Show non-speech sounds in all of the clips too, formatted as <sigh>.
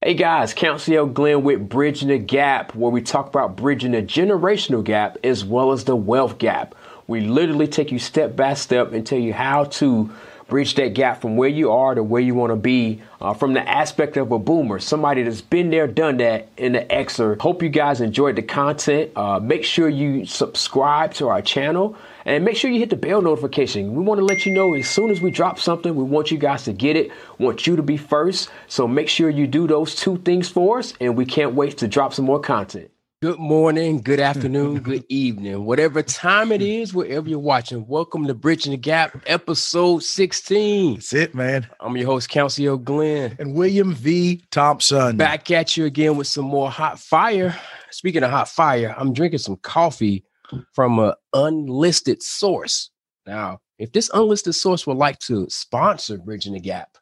Hey guys, Councial Glenn with Bridging the Gap, where we talk about bridging the generational gap as well as the wealth gap. We literally take you step by step and tell you how to bridge that gap from where you are to where you want to be uh, from the aspect of a boomer, somebody that's been there, done that in the Xer. Hope you guys enjoyed the content. Uh, make sure you subscribe to our channel and make sure you hit the bell notification. We want to let you know as soon as we drop something, we want you guys to get it, want you to be first. So make sure you do those two things for us, and we can't wait to drop some more content. Good morning, good afternoon, <laughs> good evening, whatever time it is, wherever you're watching. Welcome to Bridging the Gap, episode 16. That's it, man. I'm your host, Councial Glenn. And William V. Thompson. Back at you again with some more hot fire. Speaking of hot fire, I'm drinking some coffee from an unlisted source. Now, if this unlisted source would like to sponsor Bridging the Gap,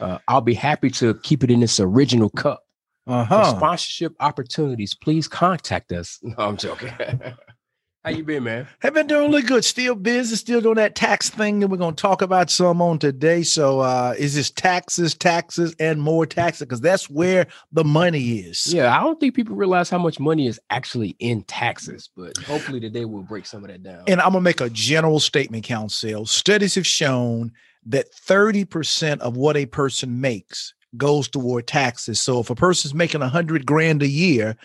uh, I'll be happy to keep it in this original cup. Uh-huh. For sponsorship opportunities, please contact us. <laughs> No, I'm joking. <laughs> How you been, man? Have been doing really good. Still busy, still doing that tax thing that we're going to talk about some on today. So, uh, is this taxes, taxes, and more taxes? Because that's where the money is. Yeah, I don't think people realize how much money is actually in taxes, but hopefully today we'll break some of that down. And I'm going to make a general statement, Councial. Studies have shown that 30% of what a person makes goes toward taxes. So if a person's making a hundred grand a year,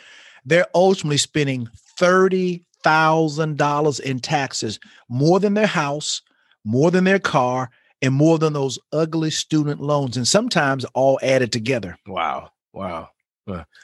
they're ultimately spending thirty thousand dollars in taxes, more than their house, more than their car, and more than those ugly student loans, and sometimes all added together. Wow, wow.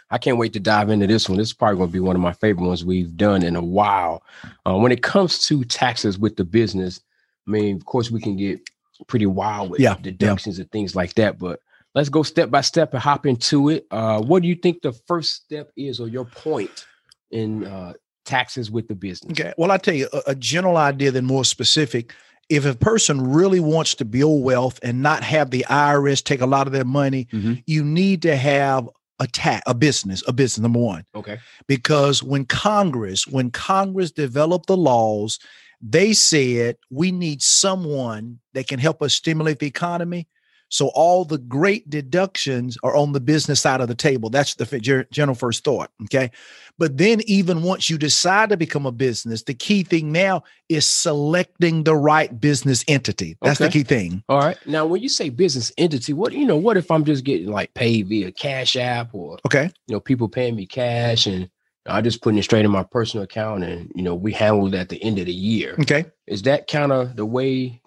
I can't wait to dive into this one. This is probably going to be one of my favorite ones we've done in a while. Uh, when it comes to taxes with the business, I mean, of course, we can get pretty wild with yeah, deductions yeah. and things like that, but let's go step by step and hop into it. Uh, what do you think the first step is, or your point in uh, taxes with the business? Okay. Well, I tell you a, a general idea, then more specific. If a person really wants to build wealth and not have the IRS take a lot of their money, mm-hmm. you need to have a tax, a business, a business. Number one. Okay. Because when Congress, when Congress developed the laws, they said we need someone that can help us stimulate the economy so all the great deductions are on the business side of the table. That's the general first thought. Okay. But then, even once you decide to become a business, the key thing now is selecting the right business entity. That's okay. the key thing. All right. Now, when you say business entity, what, you know, what if I'm just getting like paid via Cash App or, okay, you know, people paying me cash and I just putting it straight in my personal account and, you know, we handle it at the end of the year. Okay. Is that kind of the way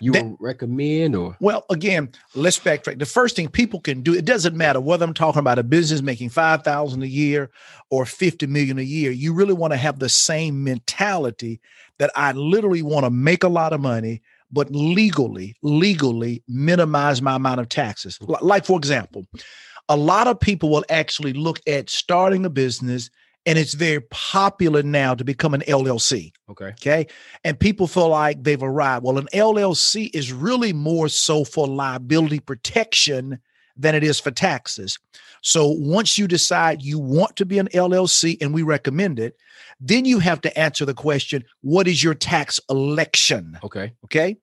you that, recommend or? Well again let's backtrack. The first thing people can do it doesn't matter whether i'm talking about a business making 5000 a year or 50 million a year you really want to have the same mentality that i literally want to make a lot of money but legally legally minimize my amount of taxes. Like for example a lot of people will actually look at starting a business and it's very popular now to become an LLC. Okay. Okay. And people feel like they've arrived. Well, an LLC is really more so for liability protection than it is for taxes. So once you decide you want to be an LLC and we recommend it, then you have to answer the question what is your tax election? Okay. Okay.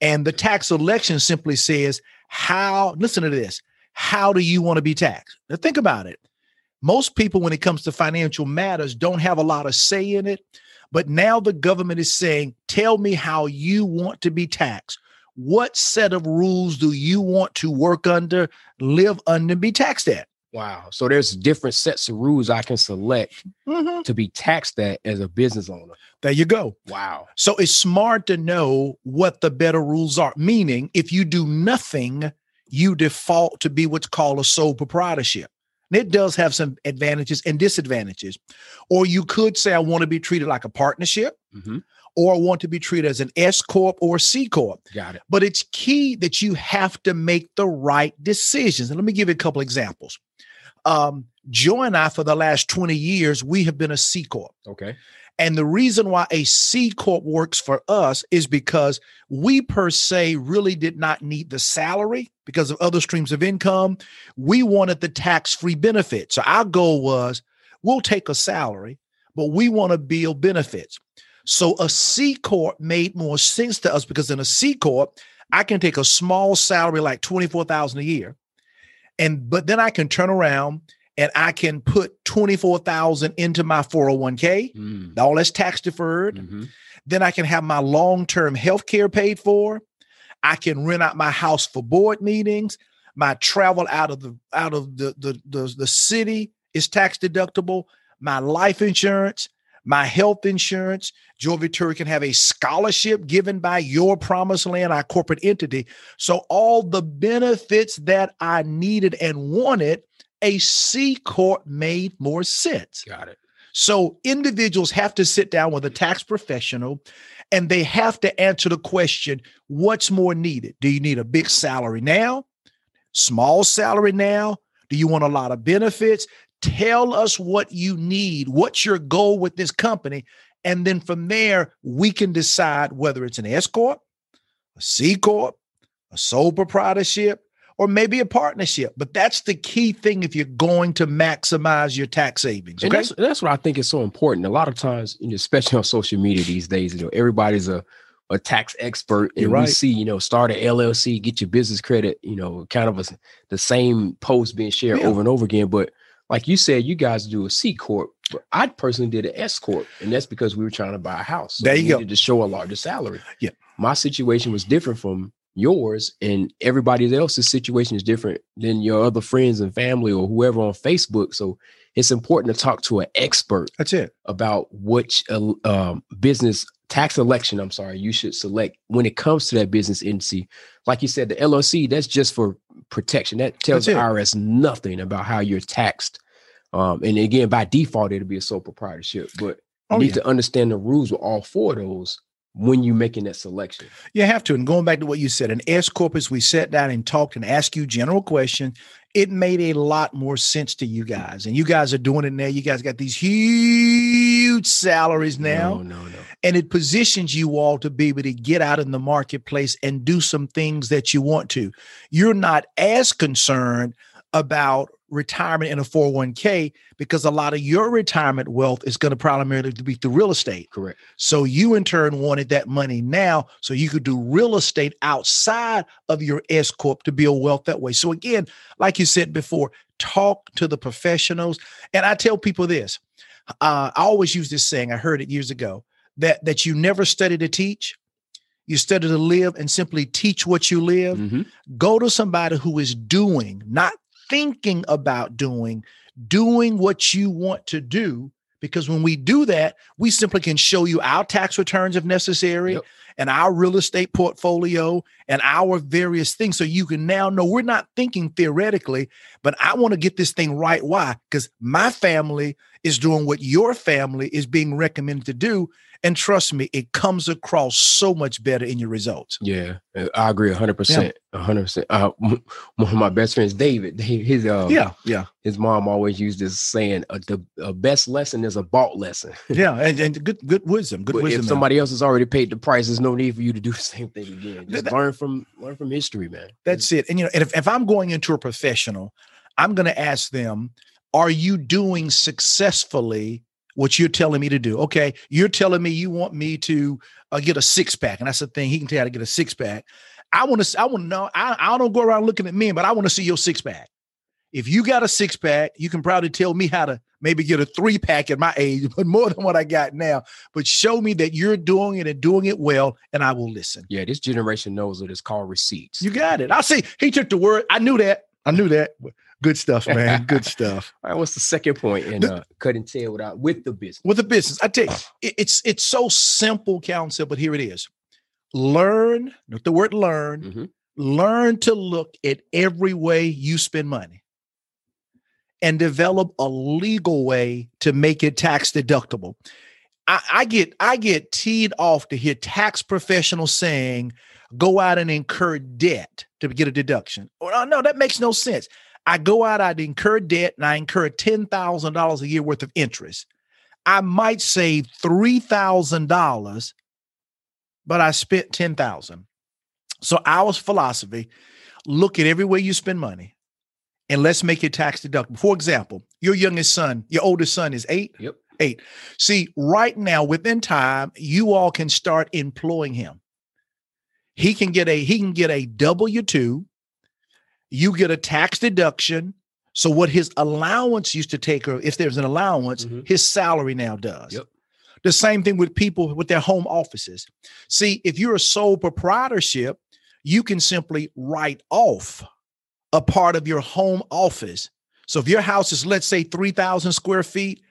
And the tax election simply says, how, listen to this, how do you want to be taxed? Now think about it most people, when it comes to financial matters, don't have a lot of say in it. But now the government is saying, tell me how you want to be taxed. What set of rules do you want to work under, live under, and be taxed at? Wow. So there's different sets of rules I can select mm-hmm. to be taxed at as a business owner. There you go. Wow. So it's smart to know what the better rules are. Meaning, if you do nothing, you default to be what's called a sole proprietorship. And it does have some advantages and disadvantages. Or you could say, I want to be treated like a partnership. Mm-hmm. Or I want to be treated as an S corp or C corp. Got it. But it's key that you have to make the right decisions. And let me give you a couple examples. Um, Joe and I, for the last 20 years, we have been a C corp. Okay. And the reason why a C Corp works for us is because we, per se, really did not need the salary because of other streams of income. We wanted the tax free benefit. So our goal was we'll take a salary, but we want to build benefits. So a C Corp made more sense to us because in a C Corp, I can take a small salary like 24,000 a year And but then I can turn around and I can put 24,000 into my 401k. Mm. All that's tax deferred. Mhm. Then I can have my long-term health care paid for. I can rent out my house for board meetings. My travel out of the out of the the the, the city is tax deductible. My life insurance, my health insurance. Joe Vittori can have a scholarship given by your promised land, our corporate entity. So all the benefits that I needed and wanted, a C corp made more sense. Got it. So individuals have to sit down with a tax professional and they have to answer the question what's more needed? Do you need a big salary now? Small salary now? Do you want a lot of benefits? Tell us what you need. What's your goal with this company? And then from there, we can decide whether it's an S Corp, a C Corp, a sole proprietorship, or maybe a partnership. But that's the key thing if you're going to maximize your tax savings. And that's, that's what I think is so important. A lot of times, you know, especially on social media these days, you know, everybody's a, a tax expert, and You're we see, you know, start an LLC, get your business credit, you know, kind of a, the same post being shared Yeah. over and over again. But like you said, you guys do a C corp. But I personally did an S corp, and that's because we were trying to buy a house. So There we you go. needed to show a larger salary. Yeah. my situation was different from yours, and everybody else's situation is different than your other friends and family or whoever on Facebook. So it's important to talk to an expert That's it. about which uh, um, business tax election, I'm sorry, you should select when it comes to that business entity. Like you said, the LLC, that's just for protection. That tells the IRS nothing about how you're taxed. Um, and again, by default, it'll be a sole proprietorship, but you Oh, need yeah. to understand the rules with all four of those when you're making that selection. You have to. And going back to what you said, an S corpus, we sat down and talked and asked you general questions. It made a lot more sense to you guys. And you guys are doing it now. You guys got these huge salaries now. No, no, no. And it positions you all to be able to get out in the marketplace and do some things that you want to. You're not as concerned about retirement in a 401k because a lot of your retirement wealth is going to primarily be through real estate. Correct. So you in turn wanted that money now so you could do real estate outside of your S corp to build wealth that way. So again, like you said before, talk to the professionals. And I tell people this. Uh, I always use this saying. I heard it years ago that that you never study to teach, you study to live, and simply teach what you live. Mhm. Go to somebody who is doing, not thinking about doing, doing what you want to do. Because when we do that, we simply can show you our tax returns if necessary Yep. And our real estate portfolio and our various things. So you can now know we're not thinking theoretically, but I want to get this thing right. Why? Because my family is doing what your family is being recommended to do. And trust me, it comes across so much better in your results. Yeah, I agree hundred percent. hundred percent. Uh, one of my best friends, David, his uh, yeah, yeah, his mom always used this saying, uh, "The uh, best lesson is a bought lesson." yeah. And, and good, good wisdom, good But wisdom. if somebody else has already paid the price, there's no need for you to do <laughs> the same thing again. Just That- learn from learn from history, man. That's it. And you know, and if, if I'm going into a professional, I'm going to ask them, are you doing successfully what you're telling me to do? Okay, you're telling me you want me to uh, get a six pack, and that's the thing. He can tell you how to get a six pack. I want to. I want to know. I, I don't go around looking at men, but I want to see your six pack. If you got a six pack, you can probably tell me how to maybe get a three pack at my age, <laughs> but more than what I got now. But show me that you're doing it and doing it well, and I will listen. Yeah, this generation knows what it's called receipts. You got it. I see. He took the word. I knew that. I knew that. Good stuff, man. <laughs> Good stuff. All right, what's the second point in uh, cutting tail without with the business? With the business, I tell you, it- it's it's so simple concept, but here it is. Learn, not the word learn, Mhm. learn to look at every way you spend money and develop a legal way to make it tax deductible. I, I get I get teed off to hear tax professionals saying, go out and incur debt to get a deduction. Oh, well, no, that makes no sense. I go out, I'd incur debt, and I incur $10,000 a year worth of interest. I might save $3,000, but I spent 10000 So our philosophy, look at every way you spend money and let's make it tax deductible. For example, your youngest son, your oldest son is eight. Yep. Eight. See, right now, within time, you all can start employing him. He can get a he can get a W two. you get a tax deduction. So what his allowance used to take, or if there's an allowance, Mhm. his salary now does. Yep. The same thing with people with their home offices. See, if you're a sole proprietorship, you can simply write off a part of your home office. So if your house is, let's say, 3,000 square feet,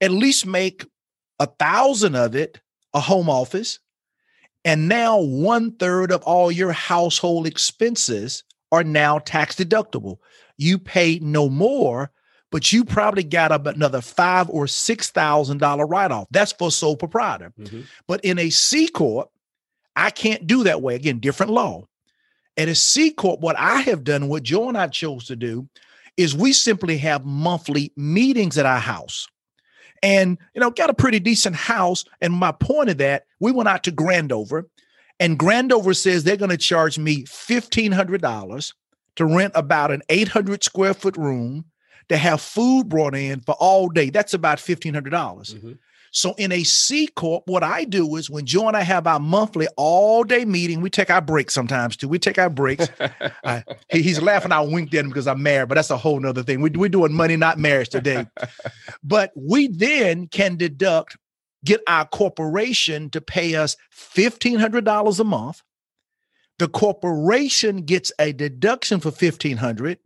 at least make a thousand of it a home office. And now one third of all your household expenses are now tax deductible. You pay no more, but you probably got another five or six thousand dollar write off. That's for sole proprietor. Mhm. But in a C corp, I can't do that way. Again, different law. At a C corp, what I have done, what Joe and I chose to do, is we simply have monthly meetings at our house. And you know, got a pretty decent house. And my point of that, we went out to Grandover, and Grandover says they're going to charge me fifteen hundred dollars to rent about an eight hundred square foot room to have food brought in for all day. That's about fifteen hundred dollars. Mhm. So in a C corp, what I do is when Joe and I have our monthly all day meeting, we take our breaks sometimes too. We take our breaks. I, he- he's laughing. I winked at him because I'm married, but that's a whole nother thing. We, we're doing money, not marriage today. but we then can deduct, get our corporation to pay us $1,500 a month. The corporation gets a deduction for 1500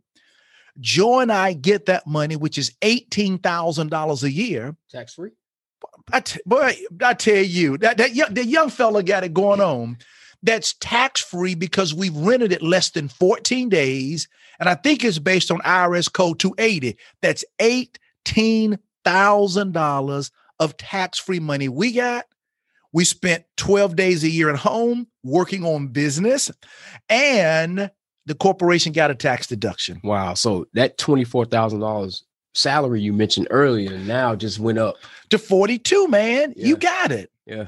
Joe and I get that money, which is $18,000 a year. Tax free. I t- boy, I tell you that that young, the young fella got it going on. That's tax free because we've rented it less than 14 days, and I think it's based on IRS code 280. That's eighteen thousand dollars of tax free money we got. We spent 12 days a year at home working on business, and the corporation got a tax deduction. Wow. So that twenty four thousand dollars salary you mentioned earlier now just went up. to 42, man. You got it. Yeah.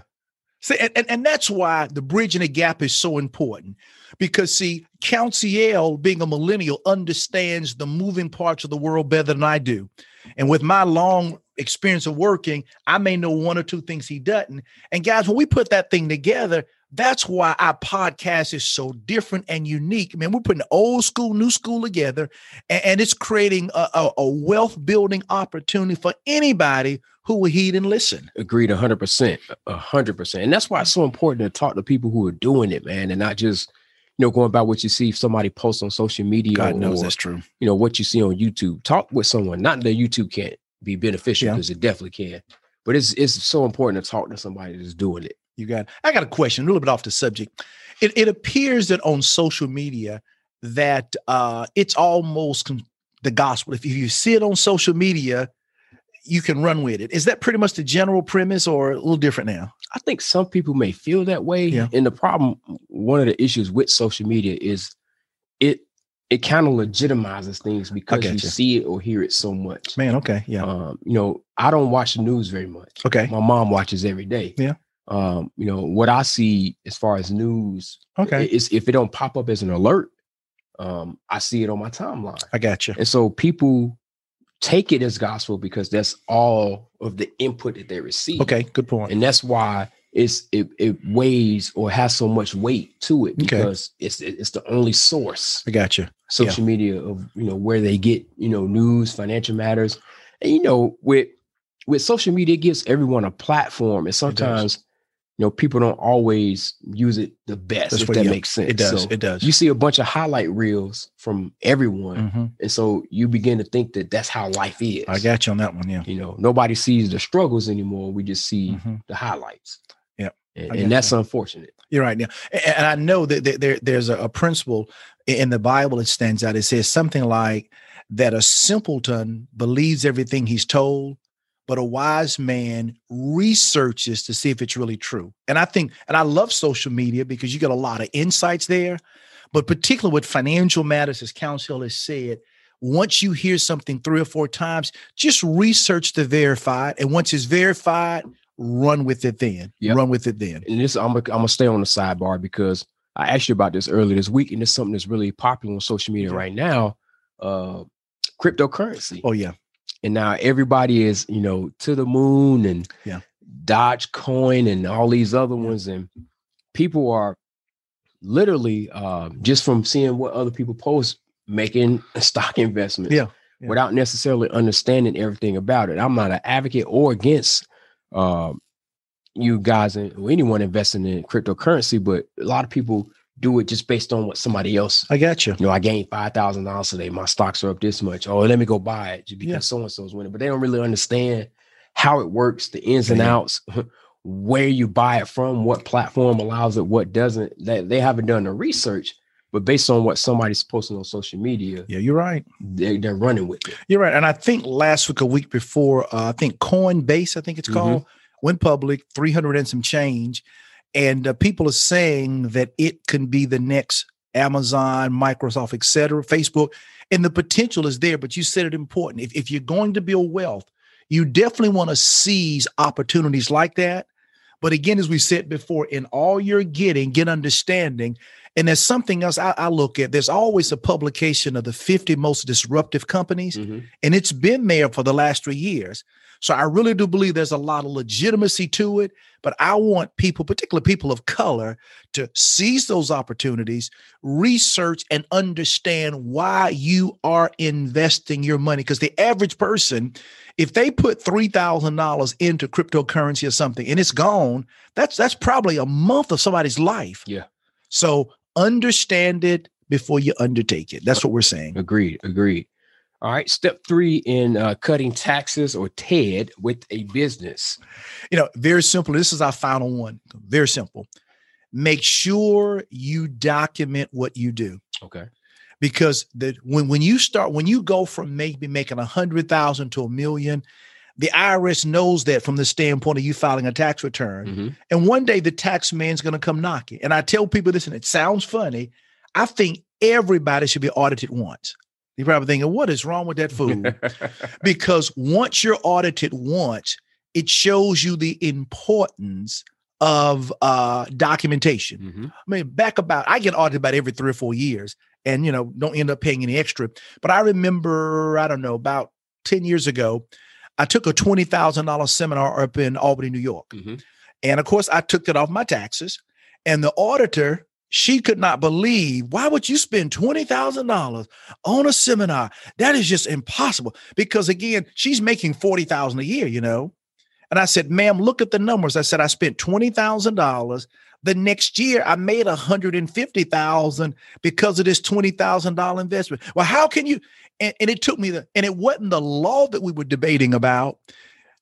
See, and, and, and that's why the bridge and the gap is so important. Because see, Councial, being a millennial, understands the moving parts of the world better than I do. And with my long experience of working, I may know one or two things he doesn't. And guys, when we put that thing together, that's why our podcast is so different and unique. Man, we're putting old school, new school together, and, and it's creating a, a, a wealth building opportunity for anybody who will heed and listen. Agreed, hundred percent, hundred percent, and that's why it's so important to talk to people who are doing it, man, and not just you know going by what you see somebody post on social media God knows or that's true. you know what you see on YouTube. Talk with someone. Not that YouTube can't be beneficial Yeah. because it definitely can, but it's it's so important to talk to somebody that's doing it. You got. I got a question, a little bit off the subject. It, it appears that on social media that uh, it's almost con- the gospel. If you see it on social media, you can run with it. Is that pretty much the general premise, or a little different now? I think some people may feel that way. Yeah. And the problem, one of the issues with social media is it it kind of legitimizes things because you gotcha. see it or hear it so much. Man, okay, yeah, Um, you know, I don't watch the news very much. okay, My mom watches every day. Yeah. Um, you know, what I see as far as news okay. is if it don't pop up as an alert, um, I see it on my timeline. I got you. And so people take it as gospel because that's all of the input that they receive. Okay, good point. And that's why it's it, it weighs or has so much weight to it Okay. because it's it's the only source I got you. social media of you know where they get you know news financial matters and you know with with social media it gives everyone a platform and sometimes you know people don't always use it the best That's if what- that yeah, makes sense It does. So it does. you see a bunch of highlight reels from everyone Mhm. and so you begin to think that that's how life is I got you on that one. Yeah. you know nobody sees the struggles anymore we just see Mhm. the highlights Yeah, and, and that's you. unfortunate You're right. Now, and I know that there- there there's a, a principle in the Bible that stands out. It says something like that: a simpleton believes everything he's told, but a wise man researches to see if it's really true. And I think, and I love social media because you get a lot of insights there. But particularly with financial matters, as Councial has said, once you hear something three or four times, just research to verify it. And once it's verified, run with it then. Yep. Run with it then. and this I'm gonna, I'm gonna stay on the sidebar because I asked you about this earlier this week, and it's something that's really popular on social media right now. Uh, cryptocurrency, Oh yeah. and now everybody is you know to the moon and Yeah. Dogecoin and all these other ones, and people are literally uh, just from seeing what other people post, making <laughs> stock investments. Yeah. Yeah. Without necessarily understanding everything about it. I'm not an advocate or against um, you guys and or anyone investing in cryptocurrency, but a lot of people do it just based on what somebody else. I got you. You know, I gained five thousand dollars today. My stocks are up this much. Oh, let me go buy it just because Yeah. so and so's winning. But they don't really understand how it works, the ins and outs, <laughs> where you buy it from, what platform allows it, what doesn't. They, they haven't done the research, but based on what somebody's posting on social media, Yeah, you're right. they, they're running with it. You're right. And I think last week, a week before, uh, I think Coinbase, I think it's Mhm. called, went public, 300 and some change. And uh, people are saying that it can be the next Amazon, Microsoft, et cetera, Facebook. And the potential is there. But you said it important. If, if you're going to build wealth, you definitely want to seize opportunities like that. But again, as we said before, in all you're getting, get understanding. And there's something else I, I look at. There's always a publication of the 50 most disruptive companies Mhm. and it's been there for the last three years. So I really do believe there's a lot of legitimacy to it. But I want people, particularly people of color, to seize those opportunities, research and understand why you are investing your money. Because the average person, if they put three thousand dollars into cryptocurrency or something and it's gone, that's that's probably a month of somebody's life. Yeah. So understand it before you undertake it. That's what we're saying. Agreed. Agreed. All right. Step three in uh, cutting taxes or TED with a business. you know, very simple. This is our final one. Very simple. Make sure you document what you do Okay. because the when when you start when you go from maybe making a hundred thousand to a million, the IRS knows that from the standpoint of you filing a tax return. Mhm. And one day the tax man's going to come knocking. And I tell people this, and it sounds funny. I think everybody should be audited once. You're probably thinking, what is wrong with that fool? <laughs> because once you're audited once, it shows you the importance of uh, documentation. Mhm. I mean, back about I get audited about every three or four years, and you know, don't end up paying any extra. But I remember, I don't know, about ten years ago, I took a twenty thousand dollars seminar up in Albany, New York, Mhm. and of course, I took it off my taxes. And the auditor, she could not believe why would you spend twenty thousand dollars on a seminar? That is just impossible. Because again, she's making forty thousand a year, you know. And I said, ma'am, look at the numbers. I said, I spent twenty thousand dollars. The next year, I made a hundred and fifty thousand because of this twenty thousand dollar investment. Well, how can you? And, and it took me the, and it wasn't the law that we were debating about.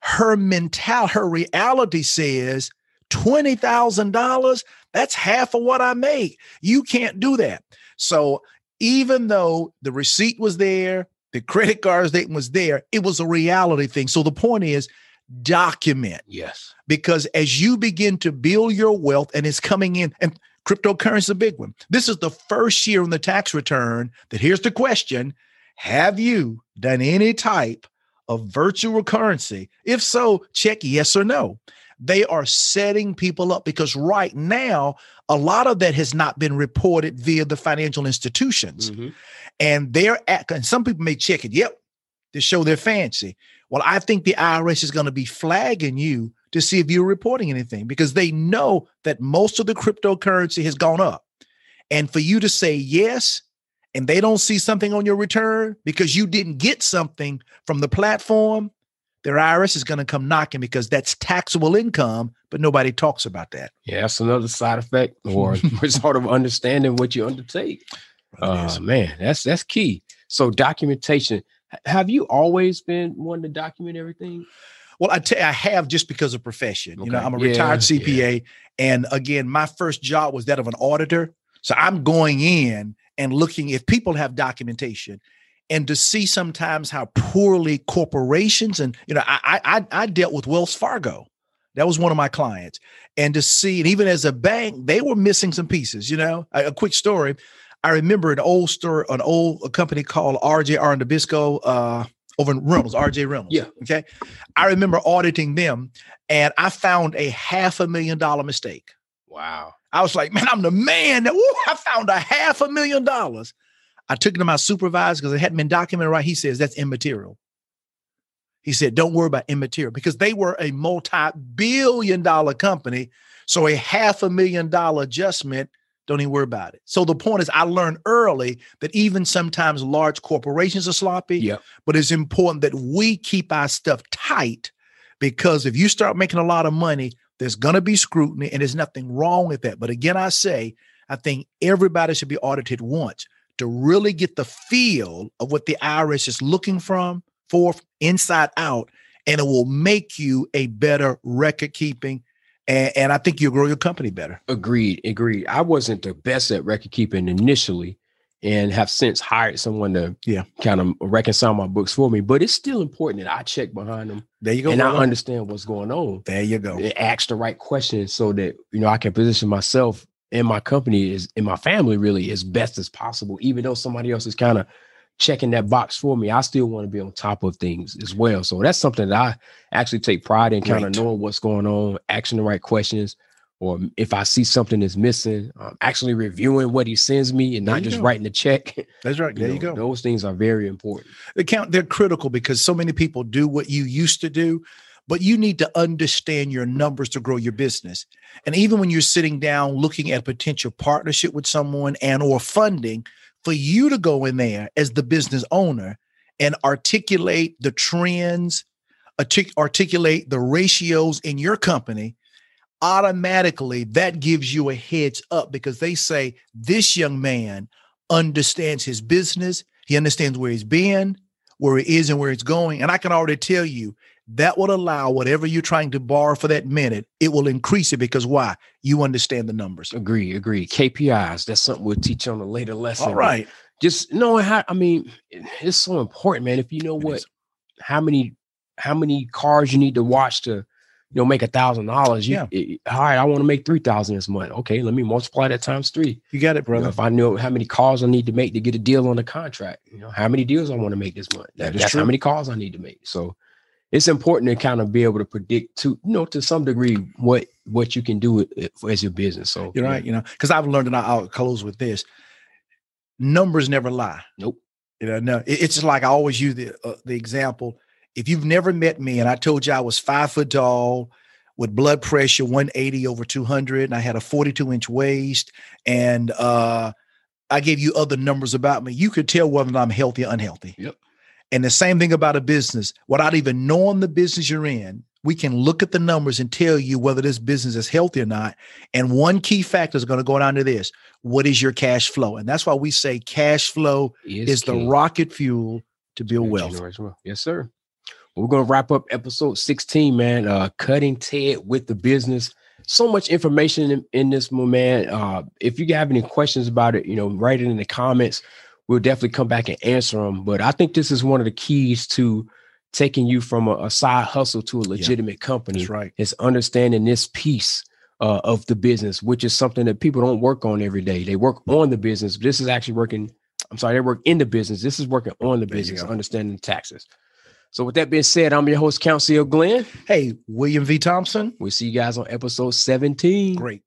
Her mental, her reality says twenty thousand dollars. That's half of what I make. You can't do that. So even though the receipt was there, the credit card statement was there, it was a reality thing. So the point is, document Yes. because as you begin to build your wealth and it's coming in and cryptocurrency is a big one this is the first year on the tax return that here's the question have you done any type of virtual currency? If so check yes or no. They are setting people up because right now a lot of that has not been reported via the financial institutions. Mhm. and they're at and some people may check it yep to show their fancy. Well i think the irs is going to be flagging you to see if you're reporting anything because they know that most of the cryptocurrency has gone up. And for you to say yes and they don't see something on your return because you didn't get something from the platform their irs is going to come knocking because that's taxable income but nobody talks about that Yeah, that's another side effect or <laughs> <laughs> sort of understanding what you undertake. Uh, man, that's that's key. So documentation. Have you always been wanting to document everything? Well, I tell you, I have just because of profession. You know, Okay. I'm a Yeah, retired yeah. CPA. And again, my first job was that of an auditor. So I'm going in and looking if people have documentation and to see sometimes how poorly corporations and you know, I I I dealt with Wells Fargo. That was one of my clients. And to see, and even as a bank, they were missing some pieces, you know. A, a quick story. I remember an old store, an old company called RJR and Nabisco, uh, over in Reynolds, RJ Reynolds. Yeah. Okay. I remember auditing them and I found a half a million dollar mistake. Wow. I was like, man, I'm the man. That, woo, I found a half a million dollars. I took it to my supervisor because it hadn't been documented right. He says that's immaterial. He said, don't worry about immaterial because they were a multi billion dollar company. So a half a million dollar adjustment don't even worry about it. So the point is, I learned early that even sometimes large corporations are sloppy. Yep. But it's important that we keep our stuff tight because if you start making a lot of money, there's going to be scrutiny, and there's nothing wrong with that. But again, I say, I think everybody should be audited once to really get the feel of what the IRS is looking from for inside out, and it will make you a better record keeping and, and I think you'll grow your company better. Agreed. Agreed. I wasn't the best at record keeping initially and have since hired someone to yeah kind of reconcile my books for me. But it's still important that I check behind them. There you go. And brother. I understand what's going on. There you go. And ask the right questions so that you know I can position myself and my company is in my family really as best as possible, even though somebody else is kind of checking that box for me. I still want to be on top of things as well. So that's something that I actually take pride in, kind of knowing what's going on, asking the right questions, or if I see something that's missing, um, actually reviewing what he sends me and not just go. writing the check. <laughs> That's right. There you, know, go. Those things are very important. They count. They're critical because so many people do what you used to do, but you need to understand your numbers to grow your business. And even when you're sitting down looking at potential partnership with someone and or funding, for you to go in there as the business owner and articulate the trends, artic- articulate the ratios in your company, automatically that gives you a heads up because they say this young man understands his business, he understands where he's been, where he is, and where it's going. And I can already tell you that will allow whatever you're trying to borrow for that minute, it will increase it because why? You understand the numbers. Agree, agree. KPIs, that's something we'll teach on a later lesson. All right. Just knowing how, I mean, it's so important, man. If you know It what, is. how many, how many cars you need to watch to, you know, make a thousand dollars. Yeah. it- all right, I want to make three thousand this month. Okay, let me multiply that times three. You got it, You know, brother. if I know how many calls I need to make to get a deal on the contract, you know, how many deals I want to make this month. That that's how true. many calls I need to make. So it's important to kind of be able to predict to, you know, to some degree what what you can do for- as your business. So You're yeah. right. You know, because I've learned, and I'll close with this: numbers never lie. Nope. You know, no, it- it's just like I always use the uh, the example. If you've never met me, and I told you I was five foot tall, with blood pressure 180 over 200, and I had a 42 inch waist, and uh, I gave you other numbers about me, you could tell whether I'm healthy or unhealthy. Yep. And the same thing about a business. Without even knowing the business you're in, we can look at the numbers and tell you whether this business is healthy or not. And one key factor is going to go down to this: what is your cash flow? And that's why we say cash flow is the rocket fuel to build wealth. Yes, sir. We're gonna wrap up episode 16, man. Uh cutting Ted with the business. So much information in, in this, my man. Uh, if you have any questions about it, you know, write it in the comments. We'll definitely come back and answer them. But I think this is one of the keys to taking you from a, a side hustle to a legitimate company. That's right. Is understanding this piece uh, of the business, which is something that people don't work on every day. They work on the business. This is actually working. I'm sorry, they work in the business. This is working on the There business, understanding taxes. So, with that being said, I'm your host, Councial Glenn. Hey, William V. Thompson. We'll see you guys on episode 17. Great.